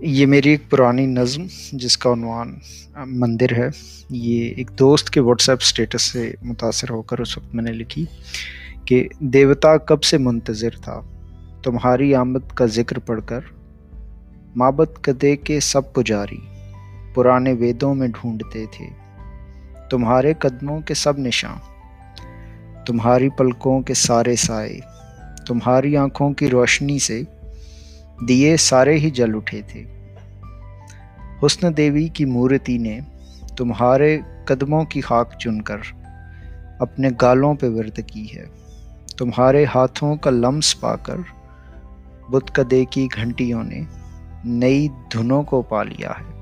یہ میری ایک پرانی نظم جس کا عنوان مندر ہے۔ یہ ایک دوست کے واٹس ایپ اسٹیٹس سے متاثر ہو کر اس وقت میں نے لکھی کہ دیوتا کب سے منتظر تھا؟ تمہاری آمد کا ذکر پڑھ کر مابت کدے کے سب پجاری پرانے ویدوں میں ڈھونڈتے تھے، تمہارے قدموں کے سب نشان۔ تمہاری پلکوں کے سارے سائے، تمہاری آنکھوں کی روشنی سے دیے سارے ہی جل اٹھے تھے۔ حسن دیوی کی مورتی نے تمہارے قدموں کی خاک چن کر اپنے گالوں پہ ورد کی ہے۔ تمہارے ہاتھوں کا لمس پا کر بت کدے کی گھنٹیوں نے نئی دھنوں کو پا لیا ہے۔